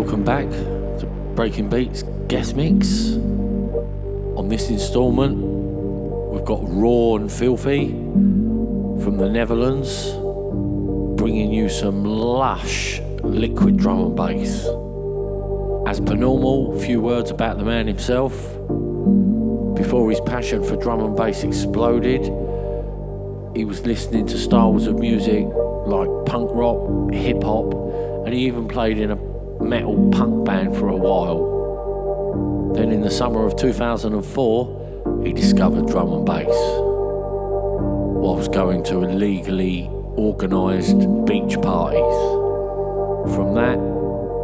welcome back to Breaking Beats guest mix. On this instalment, we've got Raw and Filthy from the Netherlands, bringing you some lush liquid drum and bass. As per normal, a few words about the man himself. Before his passion for drum and bass exploded, he was listening to styles of music like punk rock, hip hop, and he even played in a metal punk band for a while. Then in the summer of 2004, he discovered drum and bass whilst going to illegally organised beach parties. From that,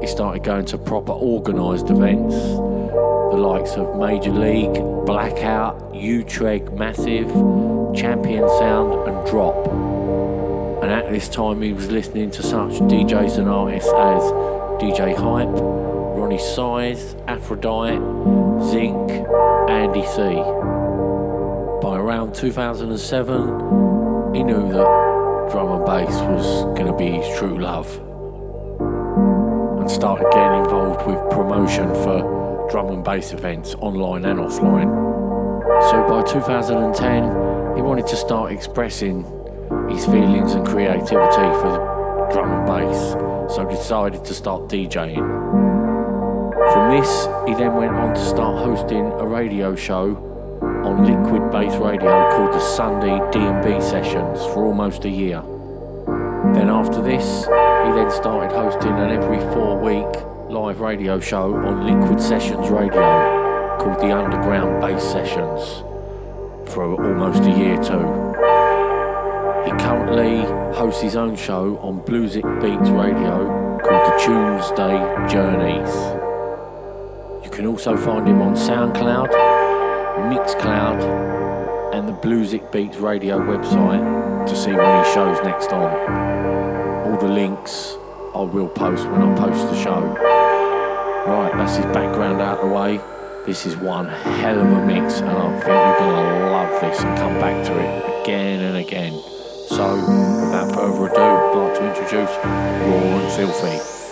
he started going to proper organised events, the likes of Major League, Blackout, Utrecht Massive, Champion Sound, and Drop. And at this time, he was listening to such DJs and artists as DJ Hype, Roni Size, Aphrodite, Zinc, Andy C. By around 2007, he knew that drum and bass was going to be his true love and started getting involved with promotion for drum and bass events online and offline. So by 2010, he wanted to start expressing his feelings and creativity for drum and bass, so decided to start DJing. From this, he then went on to start hosting a radio show on Liquid Bass Radio called the Sunday D&B Sessions for almost a year. Then after this, he then started hosting an every four week live radio show on Liquid Sessions Radio called the Underground Bass Sessions for almost a year too. He currently hosts his own show on Bluesic Beats Radio called the Tuesday Journeys. You can also find him on SoundCloud, Mixcloud, and the Bluesic Beats Radio website to see when he shows next on. All the links I will post when I post the show. Right, that's his background out of the way. This is one hell of a mix, and I think you're gonna love this and come back to it again and again. So, without further ado, I'd like to introduce Raw and Filthy.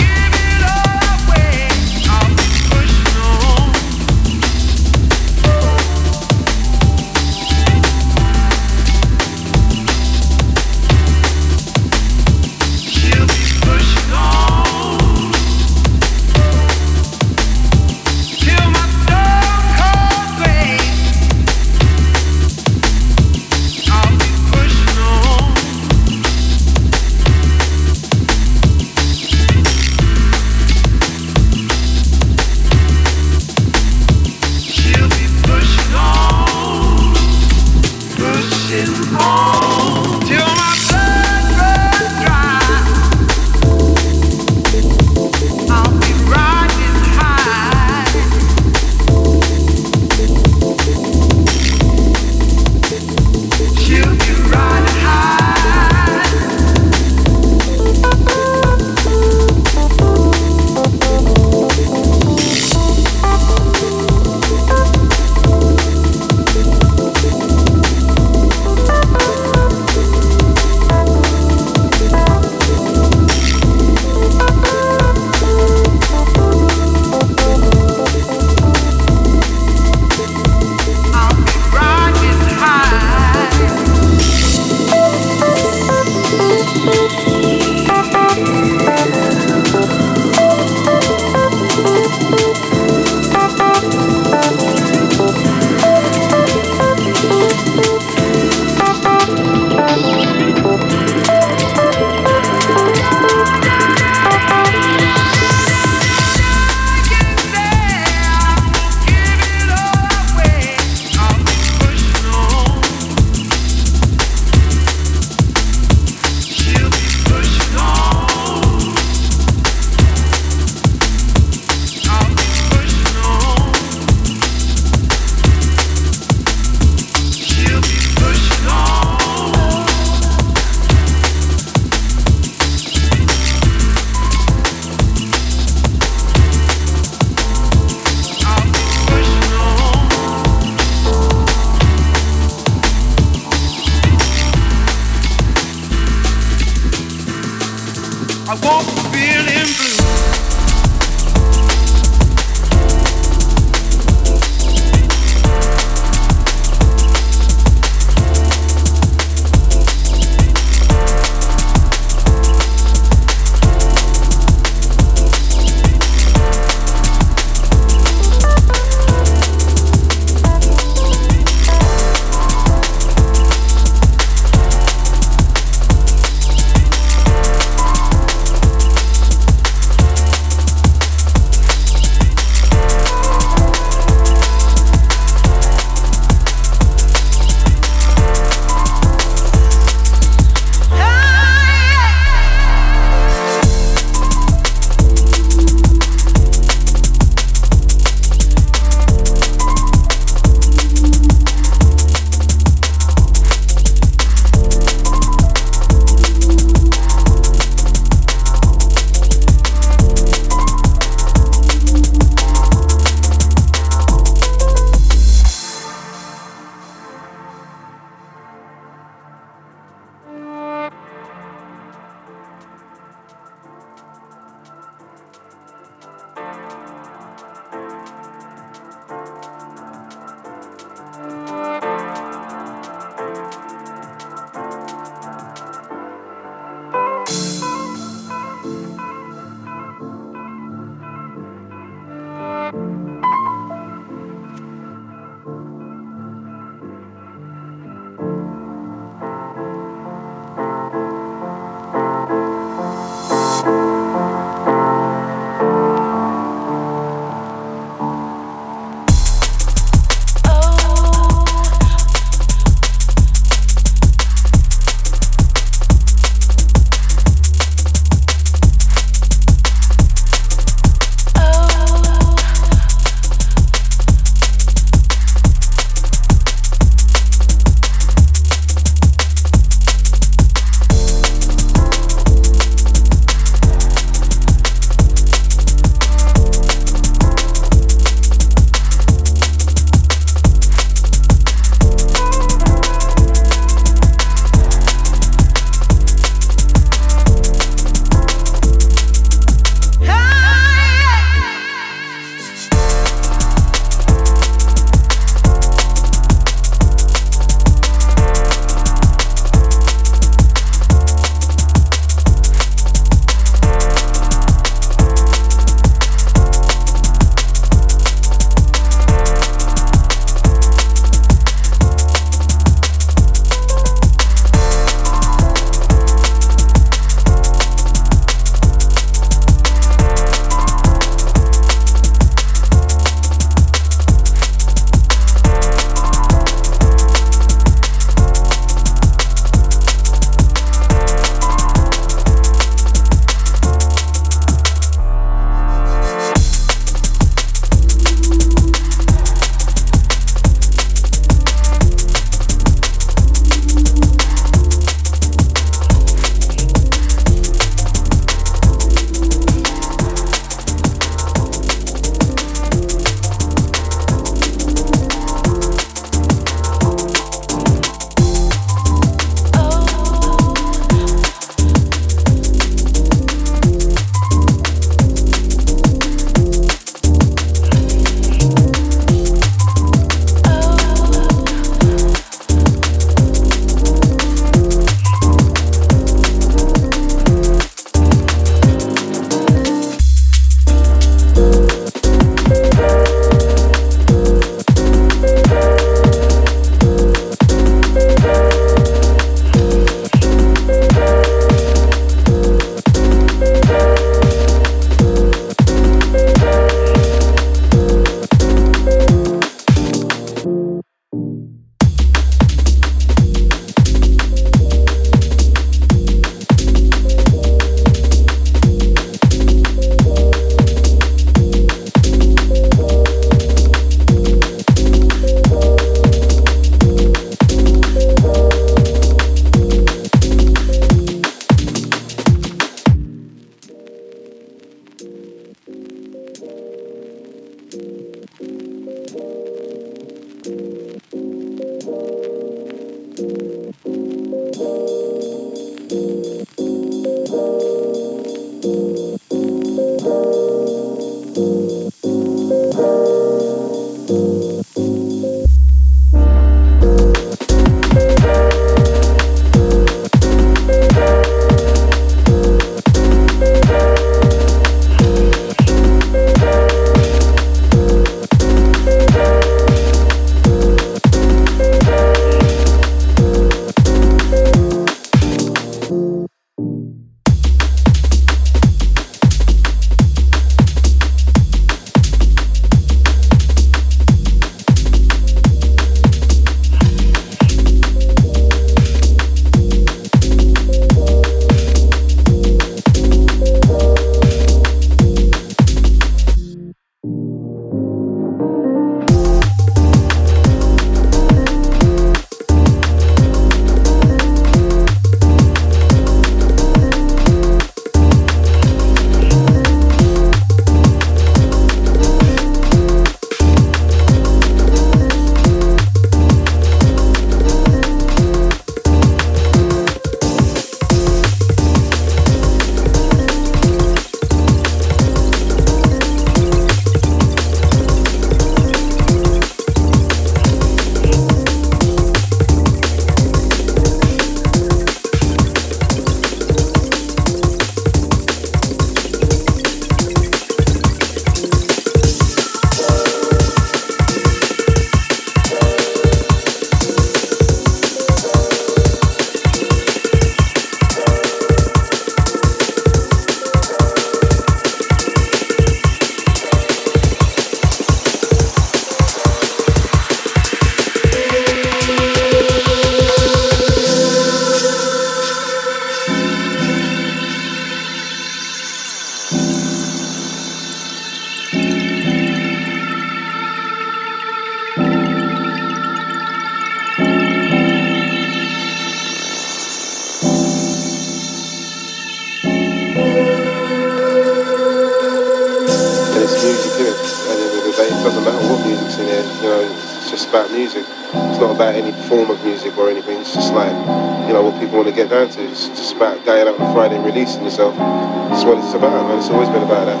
going out on Friday and releasing yourself. That's what it's about, man. It's always been about that.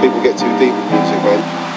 People get too deep in music, man.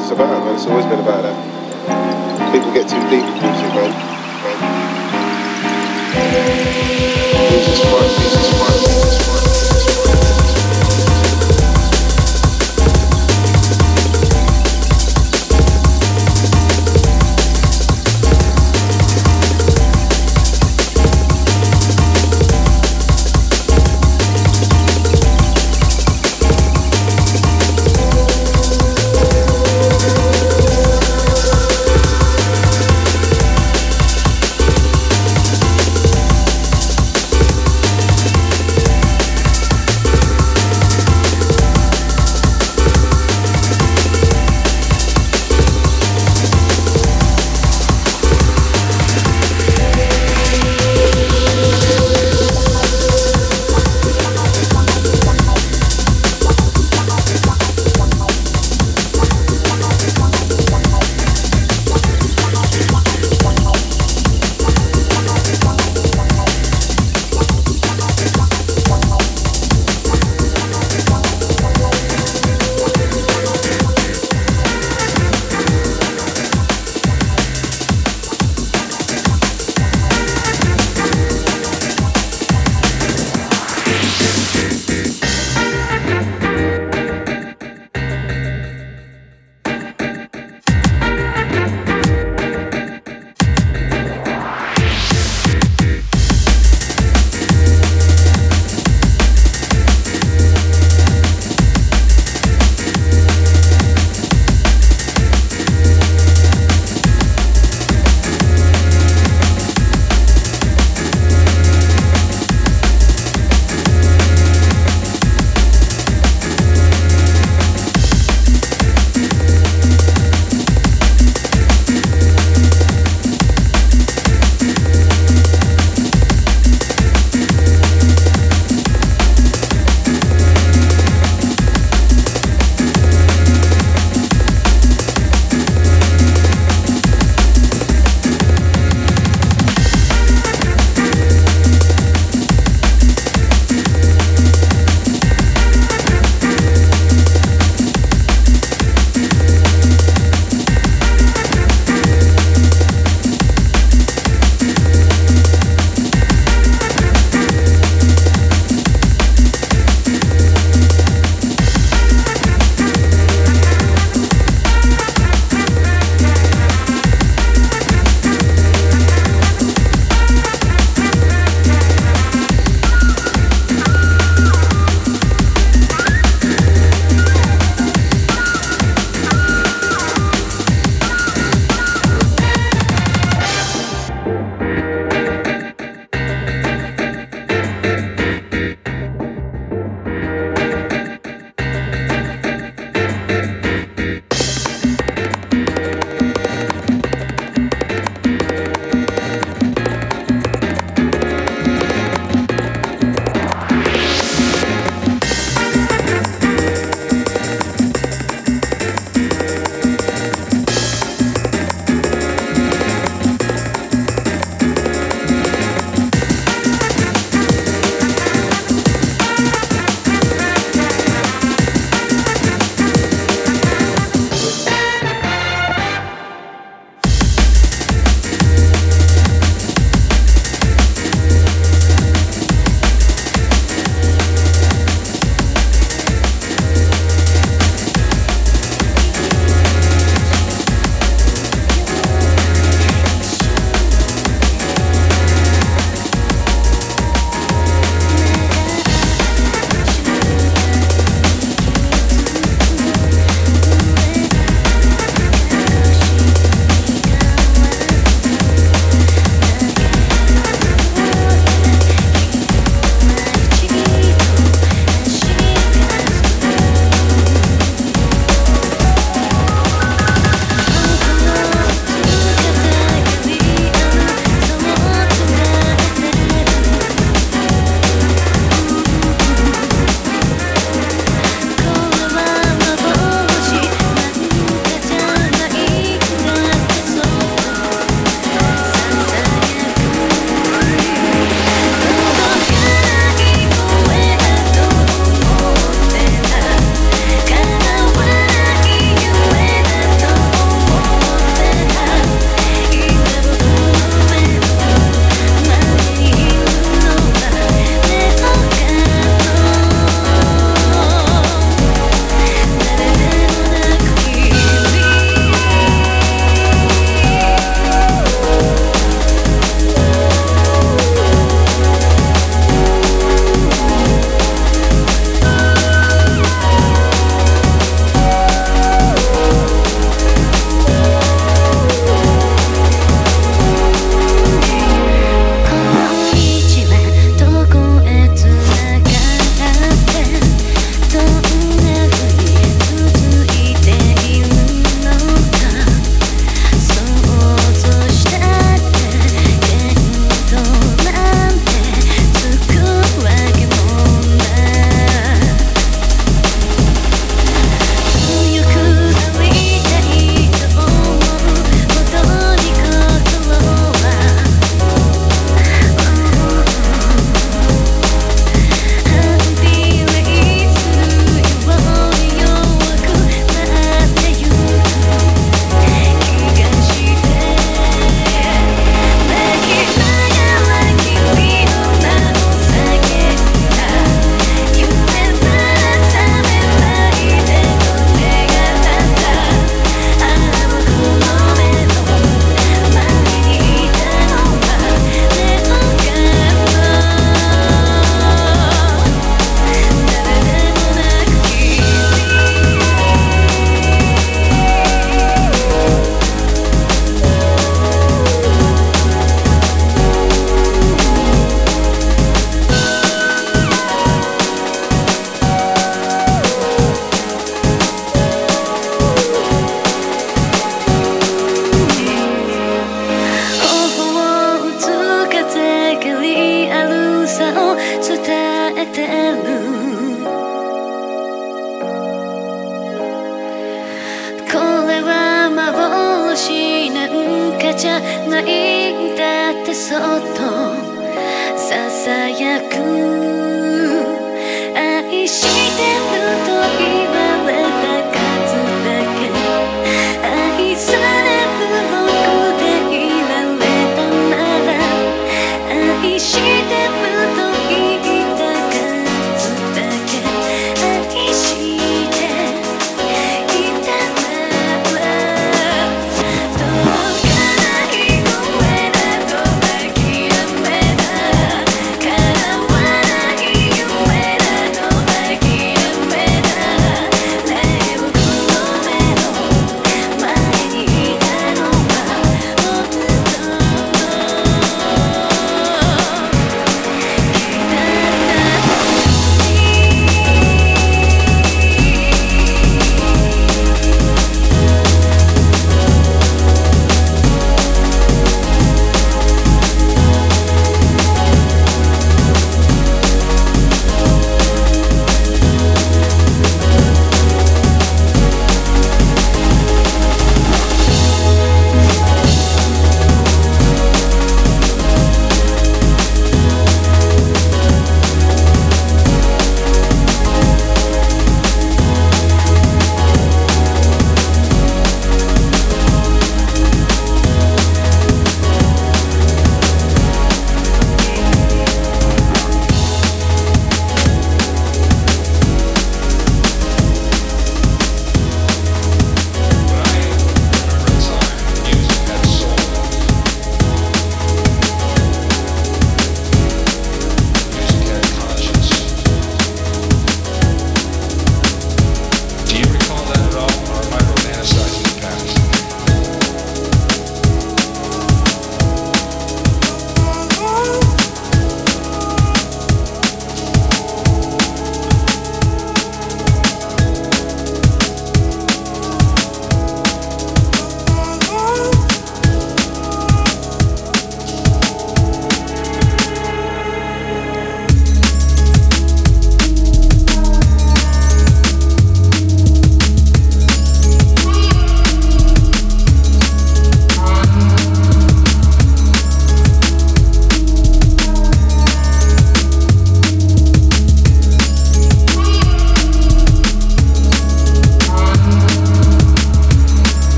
survive, man. It's always been about